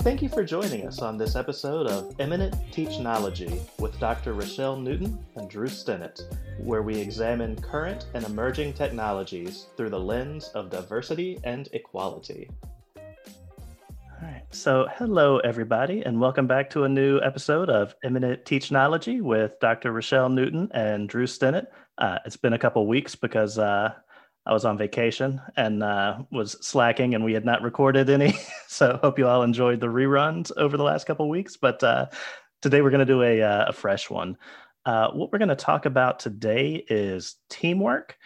Thank you for joining us on this episode of Eminent Teachnology with Dr. Rochelle Newton and Drew Stennett, where we examine current and emerging technologies through the lens of diversity and equality. All right. So, hello, everybody, and welcome back to a new episode of Eminent Teachnology with Dr. Rochelle Newton and Drew Stennett. Uh, it's been a couple weeks because uh, I was on vacation and uh, was slacking, and we had not recorded any. so hope you all enjoyed the reruns over the last couple weeks. But uh, today we're going to do a, uh, a fresh one. Uh, what we're going to talk about today is teamwork.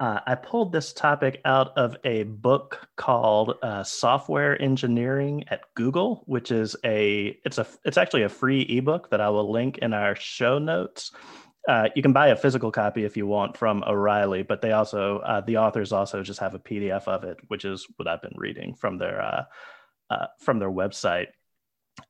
Uh, I pulled this topic out of a book called uh, Software Engineering at Google, which is a it's a it's actually a free ebook that I will link in our show notes. Uh, you can buy a physical copy if you want from O'Reilly, but they also uh, the authors also just have a PDF of it, which is what I've been reading from their uh, uh, from their website.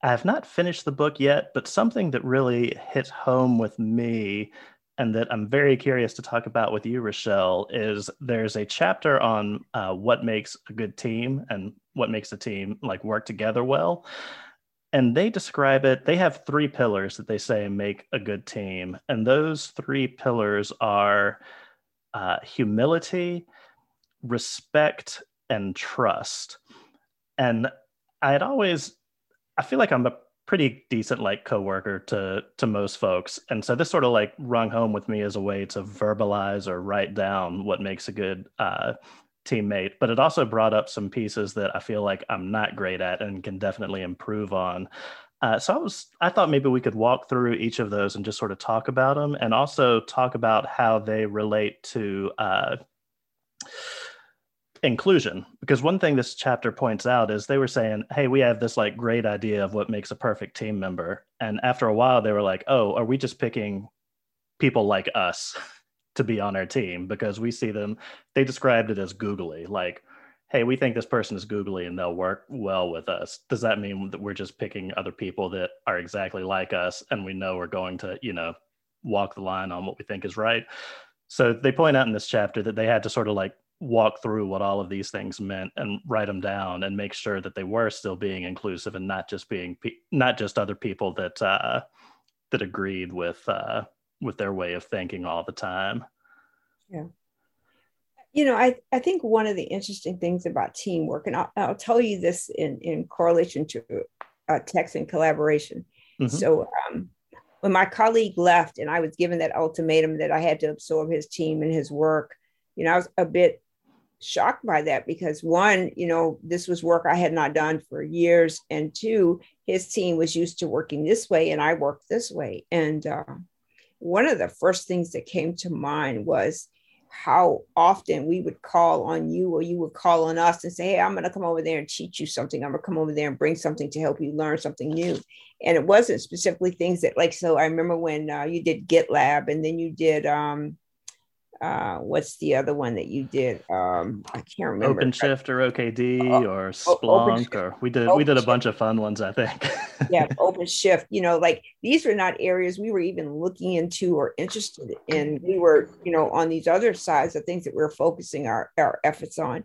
I have not finished the book yet, but something that really hit home with me and that I'm very curious to talk about with you, Rochelle, is there's a chapter on uh, what makes a good team and what makes a team like work together well and they describe it they have three pillars that they say make a good team and those three pillars are uh, humility respect and trust. And i had always i feel like i'm a pretty decent like coworker to to most folks and so this sort of like rung home with me as a way to verbalize or write down what makes a good uh, teammate, but it also brought up some pieces that I feel like I'm not great at and can definitely improve on. Uh, so I was, I thought maybe we could walk through each of those and just sort of talk about them, and also talk about how they relate to uh, inclusion. Because one thing this chapter points out is they were saying, "Hey, we have this like great idea of what makes a perfect team member," and after a while, they were like, "Oh, are we just picking people like us?" to be on our team because we see them they described it as googly like hey we think this person is googly and they'll work well with us. Does that mean that we're just picking other people that are exactly like us and we know we're going to you know walk the line on what we think is right? So they point out in this chapter that they had to sort of like walk through what all of these things meant and write them down and make sure that they were still being inclusive and not just being pe- not just other people that uh that agreed with uh with their way of thinking all the time. Yeah. You know, I, I think one of the interesting things about teamwork, and I'll, I'll tell you this in, in correlation to uh, text and collaboration. Mm-hmm. So, um, when my colleague left and I was given that ultimatum that I had to absorb his team and his work, you know, I was a bit shocked by that because one, you know, this was work I had not done for years, and two, his team was used to working this way and I worked this way. And uh, one of the first things that came to mind was how often we would call on you or you would call on us and say, Hey, I'm going to come over there and teach you something. I'm going to come over there and bring something to help you learn something new. And it wasn't specifically things that, like, so I remember when uh, you did GitLab and then you did um, uh, what's the other one that you did? Um, I can't remember. OpenShift or OKD uh, or Splunk or we did we did a bunch of fun ones, I think. yeah, OpenShift. You know, like these were not areas we were even looking into or interested in. We were, you know, on these other sides of things that we we're focusing our, our efforts on.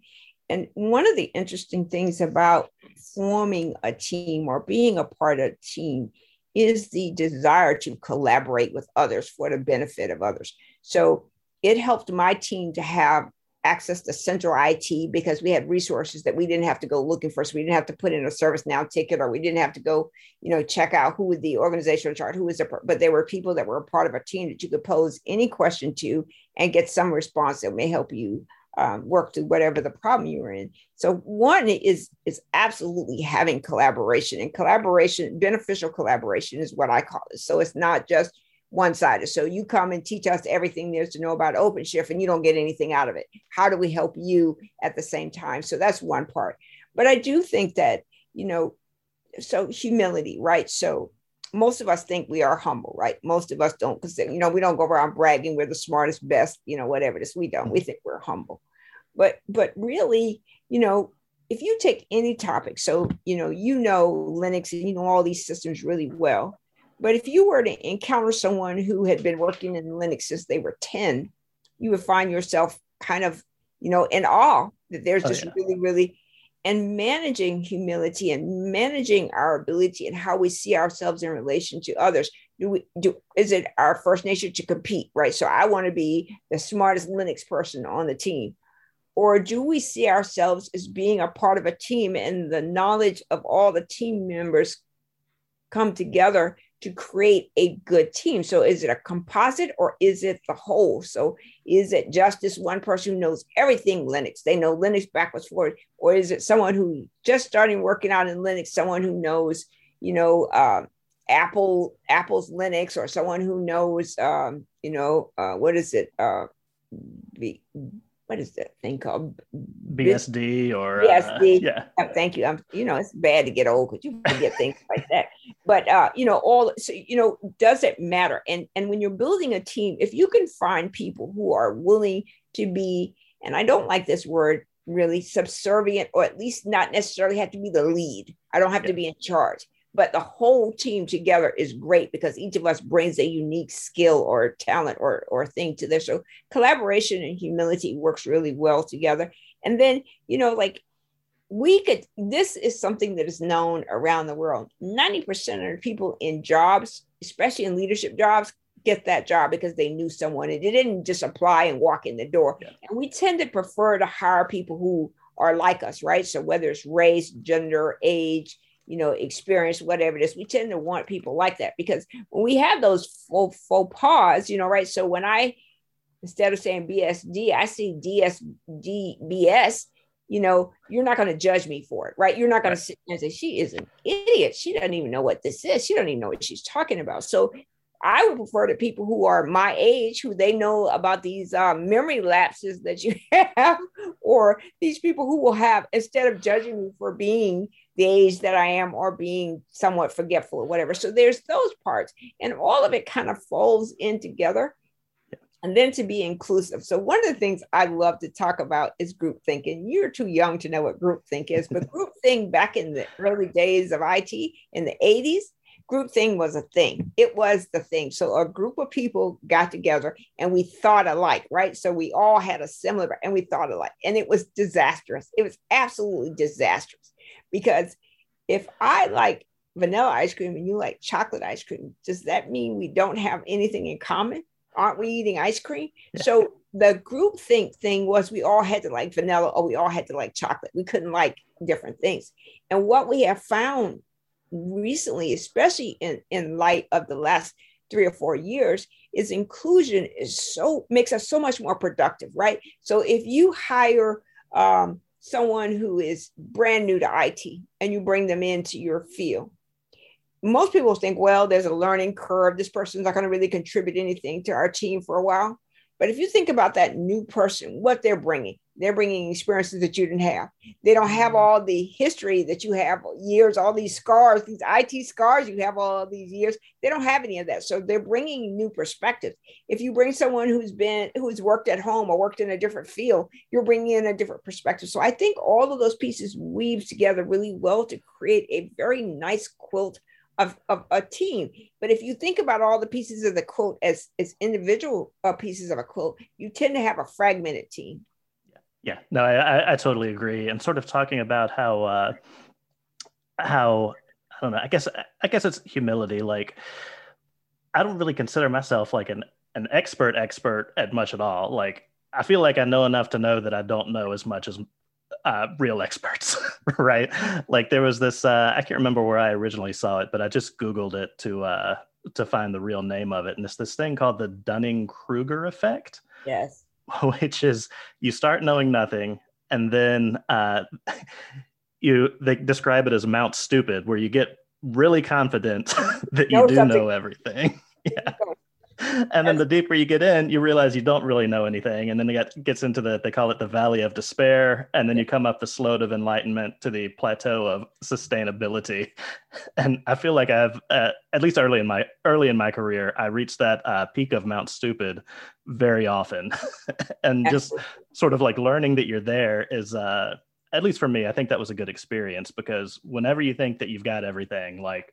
And one of the interesting things about forming a team or being a part of a team is the desire to collaborate with others for the benefit of others. So it helped my team to have access to central IT because we had resources that we didn't have to go looking for. So we didn't have to put in a ServiceNow ticket or we didn't have to go, you know, check out who the organizational chart, who was the, but there were people that were a part of a team that you could pose any question to and get some response that may help you um, work through whatever the problem you were in. So one is is absolutely having collaboration and collaboration, beneficial collaboration is what I call it. So it's not just one-sided. So you come and teach us everything there's to know about OpenShift and you don't get anything out of it. How do we help you at the same time? So that's one part. But I do think that, you know, so humility, right? So most of us think we are humble, right? Most of us don't consider, you know, we don't go around bragging we're the smartest, best, you know, whatever it is. We don't. We think we're humble. But but really, you know, if you take any topic, so you know, you know Linux and you know all these systems really well, but if you were to encounter someone who had been working in Linux since they were 10, you would find yourself kind of, you know, in awe that there's oh, just yeah. really, really, and managing humility and managing our ability and how we see ourselves in relation to others. Do we do is it our first nature to compete right? So i want to be the smartest linux person on the team. Or do we see ourselves as being a part of a team and the knowledge of all the team members come together to create a good team. So is it a composite or is it the whole? So is it just this one person who knows everything Linux? They know Linux backwards forward, or is it someone who just starting working out in Linux, someone who knows, you know, uh, Apple, Apple's Linux, or someone who knows, um, you know, uh, what is it? Uh, the what is that thing called? BSD or BSD. Uh, yeah. Thank you. I'm, you know, it's bad to get old because you forget things like that. But uh, you know, all so you know, does it matter? And and when you're building a team, if you can find people who are willing to be, and I don't like this word really subservient, or at least not necessarily have to be the lead. I don't have yeah. to be in charge but the whole team together is great because each of us brings a unique skill or talent or, or thing to this. So collaboration and humility works really well together. And then, you know, like we could, this is something that is known around the world. 90% of people in jobs, especially in leadership jobs, get that job because they knew someone and they didn't just apply and walk in the door. Yeah. And we tend to prefer to hire people who are like us, right? So whether it's race, gender, age, you know, experience, whatever it is. We tend to want people like that because when we have those faux, faux pas, you know, right? So when I, instead of saying BSD, I see DSDBS, you know, you're not going to judge me for it, right? You're not going right. to sit and say, she is an idiot. She doesn't even know what this is. She doesn't even know what she's talking about. So I would prefer to people who are my age, who they know about these uh, memory lapses that you have, or these people who will have, instead of judging me for being the age that I am or being somewhat forgetful or whatever. So there's those parts, and all of it kind of folds in together. And then to be inclusive. So, one of the things I love to talk about is group thinking. You're too young to know what group think is, but group think back in the early days of IT in the 80s, group thing was a thing. It was the thing. So a group of people got together and we thought alike, right? So we all had a similar and we thought alike. And it was disastrous. It was absolutely disastrous because if I like vanilla ice cream and you like chocolate ice cream, does that mean we don't have anything in common? Aren't we eating ice cream? Yeah. So the group think thing was we all had to like vanilla or we all had to like chocolate. We couldn't like different things. And what we have found recently, especially in, in light of the last three or four years, is inclusion is so makes us so much more productive, right? So if you hire um, someone who is brand new to IT and you bring them into your field, most people think, well, there's a learning curve. This person's not going to really contribute anything to our team for a while. But if you think about that new person, what they're bringing, they're bringing experiences that you didn't have. They don't have mm-hmm. all the history that you have, years, all these scars, these IT scars you have all these years. They don't have any of that. So they're bringing new perspectives. If you bring someone who's been, who's worked at home or worked in a different field, you're bringing in a different perspective. So I think all of those pieces weave together really well to create a very nice quilt of, of a team. But if you think about all the pieces of the quilt as, as individual uh, pieces of a quilt, you tend to have a fragmented team. Yeah, no, I, I totally agree. And sort of talking about how, uh, how I don't know. I guess I guess it's humility. Like I don't really consider myself like an an expert expert at much at all. Like I feel like I know enough to know that I don't know as much as uh, real experts, right? Like there was this. Uh, I can't remember where I originally saw it, but I just Googled it to uh, to find the real name of it, and it's this thing called the Dunning Kruger effect. Yes which is you start knowing nothing and then uh, you they describe it as mount stupid where you get really confident that you know do something. know everything yeah and then the deeper you get in, you realize you don't really know anything. And then it gets into the, they call it the valley of despair. And then you come up the slope of enlightenment to the plateau of sustainability. And I feel like I've, uh, at least early in my, early in my career, I reached that uh, peak of Mount Stupid very often. and just sort of like learning that you're there is, uh, at least for me, I think that was a good experience because whenever you think that you've got everything, like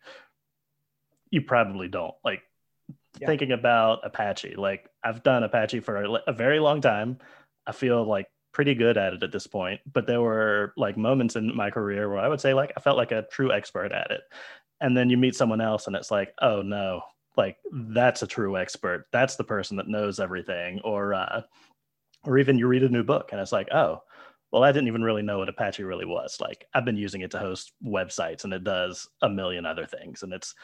you probably don't. Like yeah. thinking about Apache. Like I've done Apache for a, a, very long time. I feel like pretty good at it at this point, but there were like moments in my career where I would say like I felt like a true expert at it. And then you meet someone else and it's like, oh no, like that's a true expert. That's the person that knows everything. Or uh or even you read a new book and it's like, oh, well, I didn't even really know what Apache really was. Like I've been using it to host websites and it does a million other things. And it's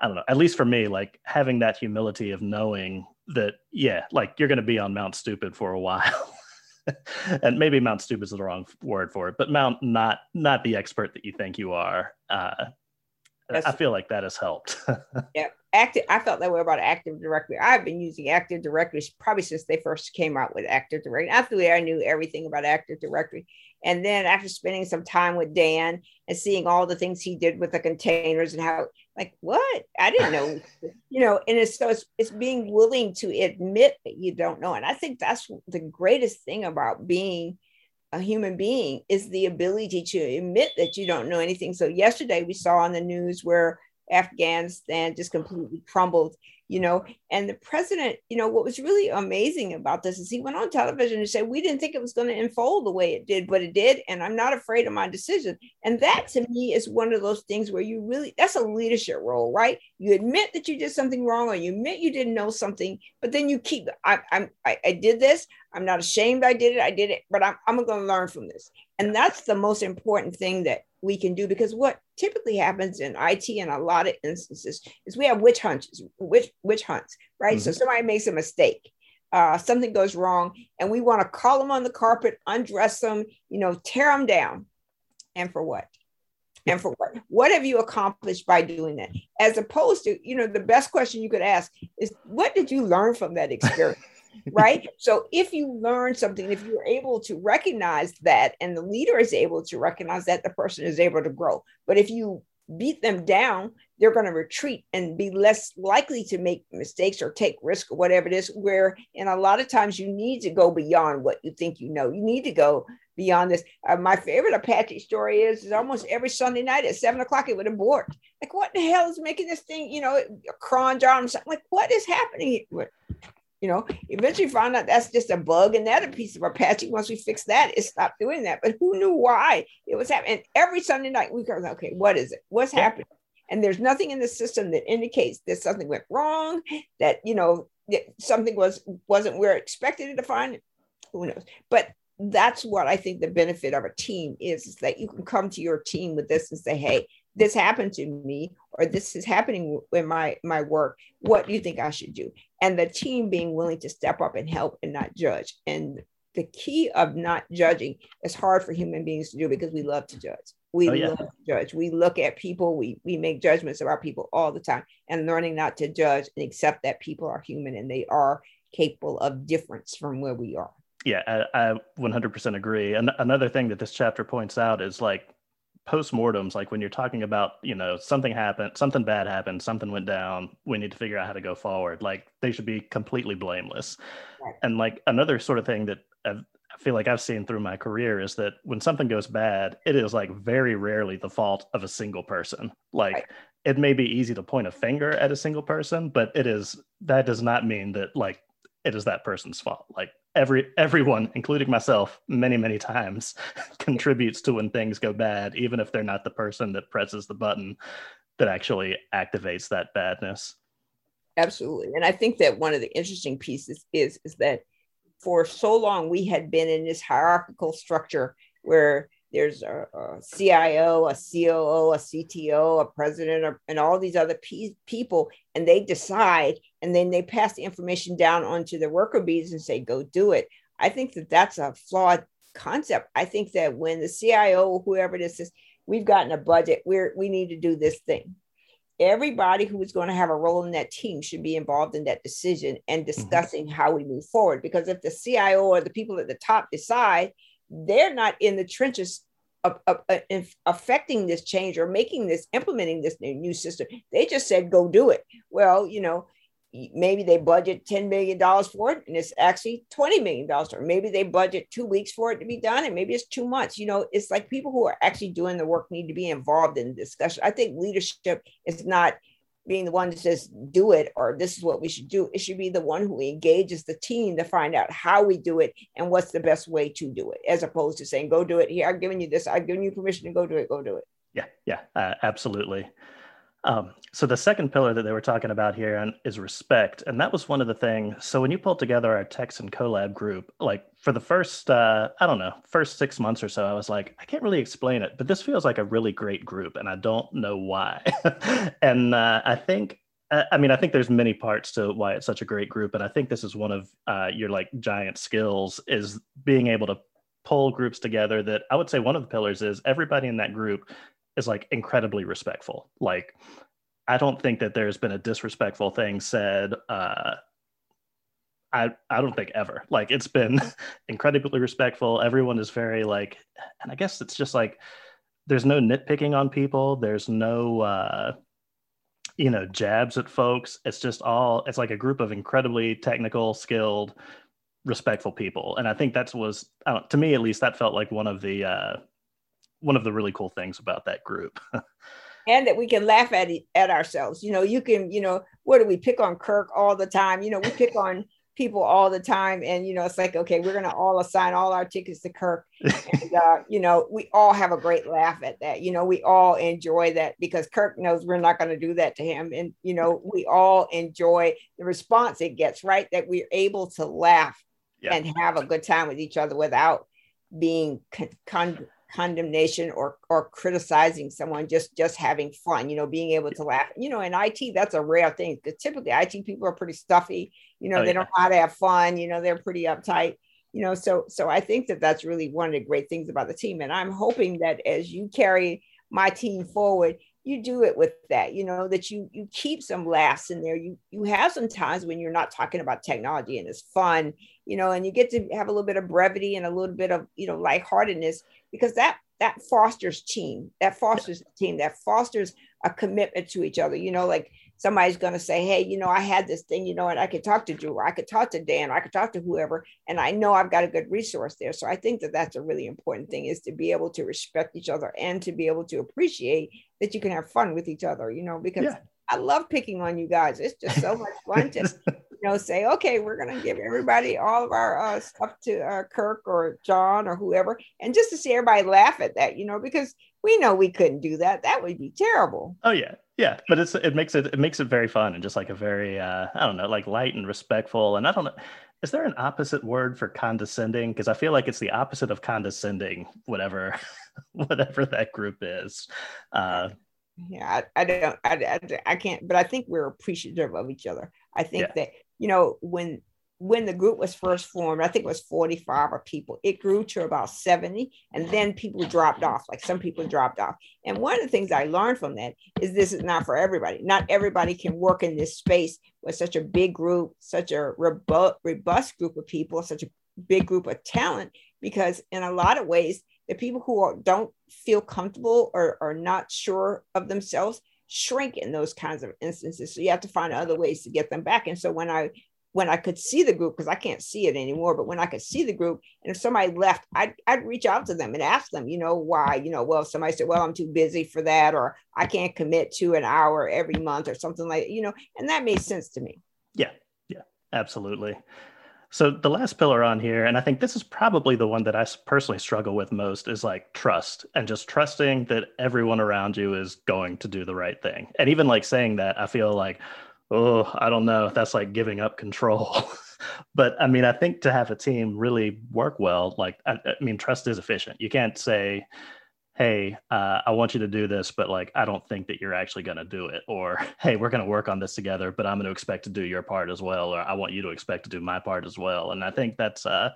I don't know, at least for me, like having that humility of knowing that, yeah, like you're going to be on Mount Stupid for a while. and maybe Mount Stupid is the wrong word for it, but Mount not not the expert that you think you are. Uh, I feel like that has helped. yeah, active. I felt that way about Active Directory. I've been using Active Directory probably since they first came out with Active Directory. After I knew everything about Active Directory, and then after spending some time with Dan and seeing all the things he did with the containers and how, like, what? I didn't know, you know, and it's so it's, it's being willing to admit that you don't know. And I think that's the greatest thing about being a human being is the ability to admit that you don't know anything. So yesterday we saw on the news where Afghanistan just completely crumbled you know and the president you know what was really amazing about this is he went on television and said we didn't think it was going to unfold the way it did but it did and i'm not afraid of my decision. And that to me is one of those things where you really that's a leadership role right? You admit that you did something wrong or you admit you didn't know something but then you keep i i'm i, I did this. I'm not ashamed i did it. I did it but i'm, I'm going to learn from this and that's the most important thing that we can do because what typically happens in IT in a lot of instances is we have witch hunts, witch witch hunts, right? Mm-hmm. So somebody makes a mistake, uh, something goes wrong, and we want to call them on the carpet, undress them, you know, tear them down, and for what? And for what? What have you accomplished by doing that? As opposed to, you know, the best question you could ask is, what did you learn from that experience? Right? So if you learn something, if you're able to recognize that and the leader is able to recognize that, the person is able to grow. But if you beat them down, they're going to retreat and be less likely to make mistakes or take risk or whatever it is. Where, and a lot of times, you need to go beyond what you think you know. You need to go beyond this. Uh, my favorite Apache story is, is almost every Sunday night at seven o'clock it would abort. Like, what the hell is making this thing, you know, a cron something like, what is happening? You know, eventually found out that's just a bug and that a piece of Apache. Once we fix that, it stopped doing that. But who knew why it was happening? And every Sunday night we go, okay, what is it? What's yeah. happening? And there's nothing in the system that indicates that something went wrong, that you know something was wasn't where expected it to find. Who knows? But that's what I think the benefit of a team is, is that you can come to your team with this and say, hey, this happened to me or this is happening in my my work what do you think i should do? And the team being willing to step up and help and not judge. And the key of not judging is hard for human beings to do because we love to judge. We oh, yeah. love to judge. We look at people. We we make judgments about people all the time and learning not to judge and accept that people are human and they are capable of difference from where we are. Yeah i, I 100% agree. And another thing that this chapter points out is like postmortems, like when you're talking about, you know, something happened, something bad happened, something went down, we need to figure out how to go forward. Like they should be completely blameless. Right. And like another sort of thing that I've, I feel like I've seen through my career is that when something goes bad, it is like very rarely the fault of a single person. Like right. it may be easy to point a finger at a single person, but it is that does not mean that like it is that person's fault. Like every everyone, including myself, many many times contributes to when things go bad, even if they're not the person that presses the button that actually activates that badness. Absolutely, and I think that one of the interesting pieces is is that for so long we had been in this hierarchical structure where there's a, a, CIO, a COO, a CTO, a president, and all these other pe- people, and they decide, and then they pass the information down onto the worker bees and say, "Go do it." I think that that's a flawed concept. I think that when the CIO, whoever it is, says, "We've gotten a budget. We're we need to do this thing," everybody who is going to have a role in that team should be involved in that decision and mm-hmm. discussing mm-hmm. how we move forward. Because if the CIO or the people at the top decide they're not in the trenches of, of, of, uh, affecting this change or making this implementing this new system they just said go do it well you know maybe they budget $10 million for it and it's actually $20 million or maybe they budget two weeks for it to be done and maybe it's two months you know it's like people who are actually doing the work need to be involved in the discussion i think leadership is not being the one that says do it or this is what we should do. It should be the one who engages the team to find out how we do it and what's the best way to do it, as opposed to saying, go do it. Here, I've given you this, I've given you permission to go do it, go do it. Yeah, yeah, uh, absolutely. Um, so the second pillar that they were talking about here is respect, and that was one of the things. So when you pulled together our Texan collab group, like for the first, uh, I don't know, first six months or so, I was like, I can't really explain it, but this feels like a really great group, and I don't know why. and uh, I think, uh, I mean, I think there's many parts to why it's such a great group, and I think this is one of uh, your like giant skills is being able to pull groups together. That I would say one of the pillars is everybody in that group is like incredibly respectful. Like, I don't think that there's been a disrespectful thing said. Uh, I I don't think ever. Like, it's been incredibly respectful. Everyone is very like, and I guess it's just like there's no nitpicking on people. There's no uh, you know jabs at folks. It's just all. It's like a group of incredibly technical, skilled, respectful people, and I think that was to me at least that felt like one of the uh, one of the really cool things about that group. and that we can laugh at it, at ourselves. You know, you can, you know, what do we pick on Kirk all the time? You know, we pick on people all the time, and you know, it's like, okay, we're gonna all assign all our tickets to Kirk, and uh, you know, we all have a great laugh at that. You know, we all enjoy that because Kirk knows we're not gonna do that to him, and you know, we all enjoy the response it gets. Right, that we're able to laugh yeah. and have a good time with each other without being con- con- condemnation or or criticizing someone just just having fun you know being able to laugh you know in it that's a rare thing because typically it people are pretty stuffy you know oh, they yeah. don't know how to have fun you know they're pretty uptight you know so so i think that that's really one of the great things about the team and i'm hoping that as you carry my team forward you do it with that you know that you you keep some laughs in there. You you have some times when you're not talking about technology and it's fun you know and you get to have a little bit of brevity and a little bit of you know lightheartedness because that that fosters team that fosters team that fosters a commitment to each other you know like somebody's going to say hey you know i had this thing you know and i could talk to drew or i could talk to dan or i could talk to whoever and i know i've got a good resource there so i think that that's a really important thing is to be able to respect each other and to be able to appreciate that you can have fun with each other you know because yeah. i love picking on you guys it's just so much fun to you know, say, okay, we're going to give everybody all of our uh, stuff to uh, Kirk or John or whoever, and just to see everybody laugh at that, you know, because we know we couldn't do that. That would be terrible. Oh yeah, yeah, but it's it makes it it makes it very fun and just like a very uh, I don't know, like light and respectful. And I don't know, is there an opposite word for condescending? Because I feel like it's the opposite of condescending, whatever whatever that group is. Uh, yeah, I, I don't, I, I, I, can't, but I think we're appreciative of each other. I think yeah. that you know, when when the group was first formed, I think it was 45 people. It grew to about 70, and then people dropped off. Like some people dropped off. And one of the things I learned from that is this is not for everybody. Not everybody can work in this space with such a big group, such a robust, group of people, such a big group of talent. Because in a lot of ways, the people who are, don't feel comfortable or are not sure of themselves shrink in those kinds of instances. So you have to find other ways to get them back. And so when I when I could see the group, because I can't see it anymore, but when I could see the group, and if somebody left, I'd, I'd reach out to them and ask them, you know, why, you know, well, somebody said, well, I'm too busy for that, or I can't commit to an hour every month or something like, you know, and that made sense to me. Yeah. Yeah, absolutely. So the last pillar on here, and I think this is probably the one that I personally struggle with most, is like trust and just trusting that everyone around you is going to do the right thing. And even like saying that, I feel like, oh, I don't know, that's like giving up control. but I mean, I think to have a team really work well, like I, I mean, trust is efficient. You can't say, hey uh, i want you to do this but like i don't think that you're actually going to do it or hey we're going to work on this together but i'm going to expect to do your part as well or i want you to expect to do my part as well. And i think that's uh,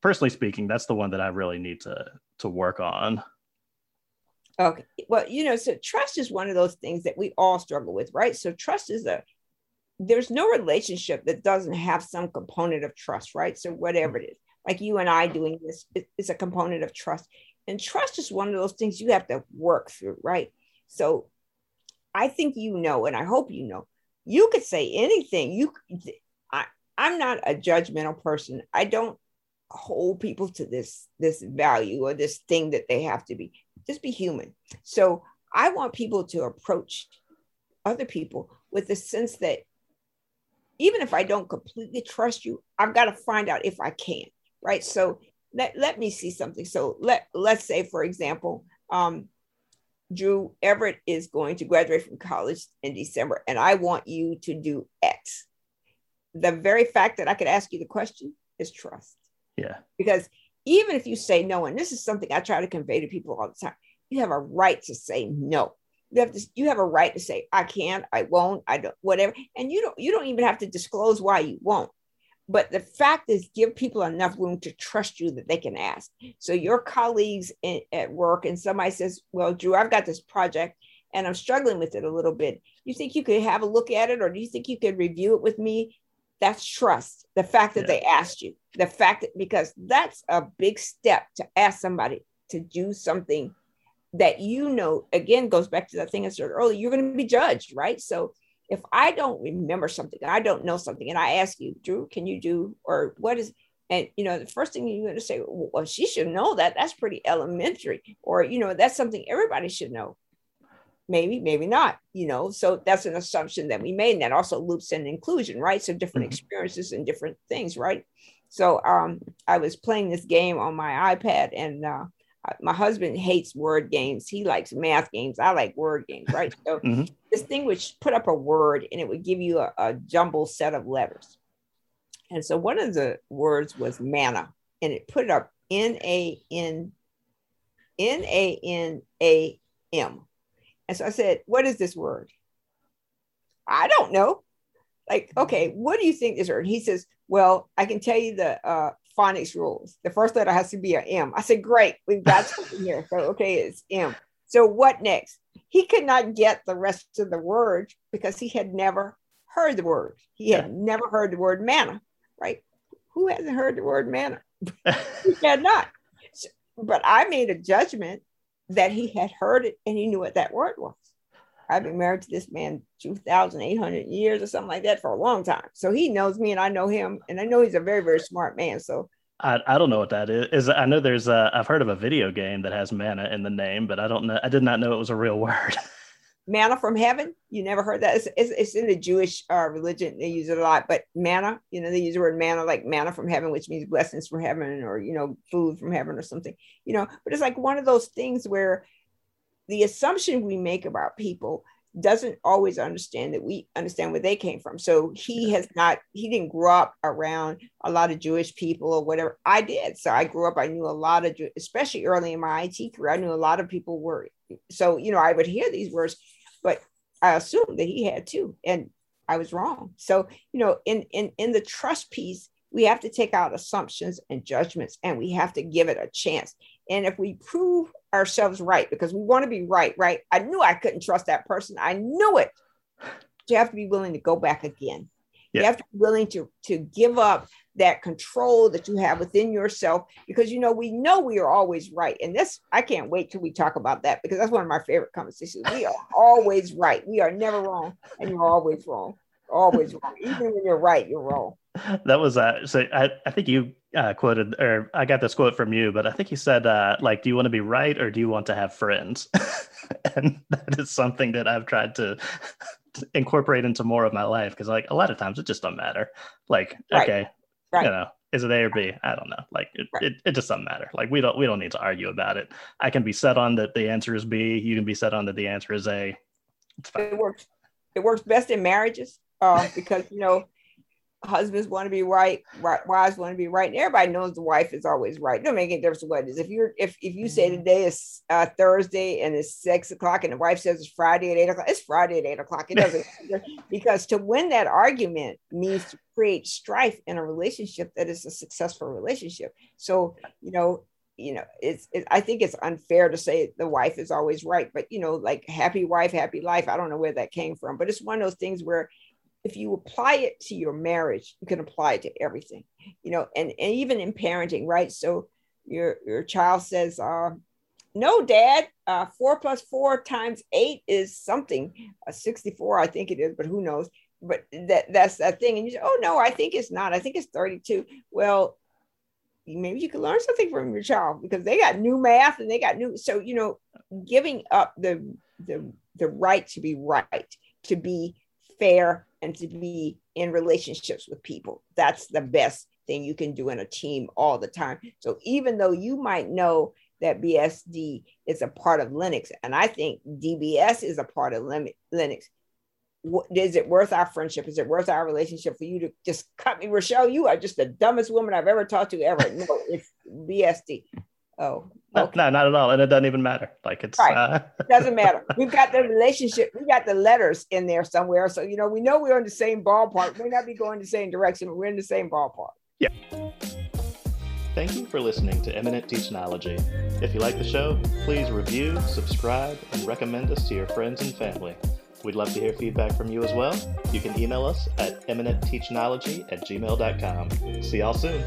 personally speaking that's the one that i really need to to work on. Okay. Well you know so trust is one of those things that we all struggle with right? So trust is a there's no relationship that doesn't have some component of trust right so whatever it is like you and i doing this is a component of trust and trust is one of those things you have to work through, right? So I think you know, and I hope you know, you could say anything. You, I, I'm not a judgmental person. I don't hold people to this this value or this thing that they have to be. Just be human. So I want people to approach other people with the sense that even if I don't completely trust you, I've got to find out if I can, right? So let, let me see something. So let let's say, for example, um, Drew Everett is going to graduate from college in December, and I want you to do X. The very fact that I could ask you the question is trust. Yeah. Because even if you say no, and this is something I try to convey to people all the time, you have a right to say no. You have to, you have a right to say I can't, I won't, I don't, whatever. And you don't you don't even have to disclose why you won't. But the fact is, give people enough room to trust you that they can ask. So your colleagues in, at work, and somebody says, "Well, Drew, I've got this project and I'm struggling with it a little bit. You think you could have a look at it, or do you think you could review it with me?" That's trust. The fact that yeah. they asked you, the fact that because that's a big step to ask somebody to do something that you know again goes back to that thing I said earlier. You're going to be judged, right? So if I don't remember something, I don't know something, and I ask you, Drew, can you do or what is and you know the first thing you're going to say, well, she should know that. That's pretty elementary, or you know that's something everybody should know. Maybe, maybe not. You know, so that's an assumption that we made, and that also loops in inclusion, right? So different mm-hmm. experiences and different things, right? So um, I was playing this game on my iPad, and uh, my husband hates word games. He likes math games. I like word games, right? So mm-hmm. this thing would put up a word and it would give you a, a jumble set of letters. And so one of the words was manna, and it put up N A N N A N A M. And so I said, What is this word? I don't know. Like, okay, what do you think this word? He says, Well, I can tell you the uh, phonics rules. The first letter has to be an M. I said, great, we've got something here. So, okay, it's M. So, what next? He could not get the rest of the words because he had never heard the word. He had yeah. never heard the word manna, right? Who hasn't heard the word manna? he had not. So, but I made a judgment that he had heard it and he knew what that word was. I've been married to this man 2,800 years or something like that for a long time. So he knows me and I know him. And I know he's a very, very smart man. So I, I don't know what that is. Is I know there's a, I've heard of a video game that has manna in the name, but I don't know. I did not know it was a real word. manna from heaven. You never heard that? It's, it's, it's in the Jewish uh, religion. They use it a lot, but manna, you know, they use the word manna, like manna from heaven, which means blessings from heaven or, you know, food from heaven or something, you know, but it's like one of those things where the assumption we make about people doesn't always understand that we understand where they came from. So he has not, he didn't grow up around a lot of Jewish people or whatever. I did. So I grew up, I knew a lot of, especially early in my IT career, I knew a lot of people were, so, you know, I would hear these words, but I assumed that he had too. And I was wrong. So, you know, in, in, in the trust piece, we have to take out assumptions and judgments and we have to give it a chance. And if we prove ourselves right, because we want to be right, right? I knew I couldn't trust that person. I knew it. You have to be willing to go back again. Yeah. You have to be willing to, to give up that control that you have within yourself because you know we know we are always right and this i can't wait till we talk about that because that's one of my favorite conversations we are always right we are never wrong and you're always wrong always wrong even when you're right you're wrong that was uh so i, I think you uh, quoted or i got this quote from you but i think you said uh like do you want to be right or do you want to have friends? And that is something that i've tried to, to incorporate into more of my life because like a lot of times it just don't matter. Like right. okay right. you know is it a or b? I don't know. Like it, right. it, it just doesn't matter. Like we don't we don't need to argue about it. I can be set on that the answer is b. You can be set on that the answer is a. It works. It works best in marriages uh, because you know husbands want to be right, right, wives want to be right. And everybody knows the wife is always right. Make any difference what it is. If you're if if you say mm-hmm. today is uh, Thursday and it's six o'clock and the wife says it's Friday at eight o'clock, it's Friday at eight o'clock. It doesn't because to win that argument means to create strife in a relationship that is a successful relationship. So you know you know it's it, i think it's unfair to say the wife is always right but you know like happy wife happy life i don't know where that came from but it's one of those things where if you apply it to your marriage, you can apply it to everything, you know, and, and even in parenting, right? So your your child says, uh, no, dad, uh, four plus four times eight is something, uh, 64, I think it is, but who knows? But that that's that thing. And you say, oh no, I think it's not. I think it's 32. Well, maybe you can learn something from your child because they got new math and they got new. So, you know, giving up the the the right to be right to be fair and to be in relationships with people. That's the best thing you can do in a team all the time. So even though you might know that BSD is a part of Linux, and I think DBS is a part of Linux, is it worth our friendship? Is it worth our relationship for you to just cut me, Rochelle? You are just the dumbest woman I've ever talked to ever. No, it's BSD. Oh, okay. no, no, not at all. And it doesn't even matter. Like it's right. Uh... it doesn't matter. We've got the relationship, we got the letters in there somewhere. So you know, we know we're in the same ballpark. We may not be going the same direction, but we're in the same ballpark. Yeah. Thank you for listening to Eminent Technology. If you like the show, please review, subscribe, and recommend us to your friends and family. We'd love to hear feedback from you as well. You can email us at eminenttechnology at gmail.com. See y'all soon.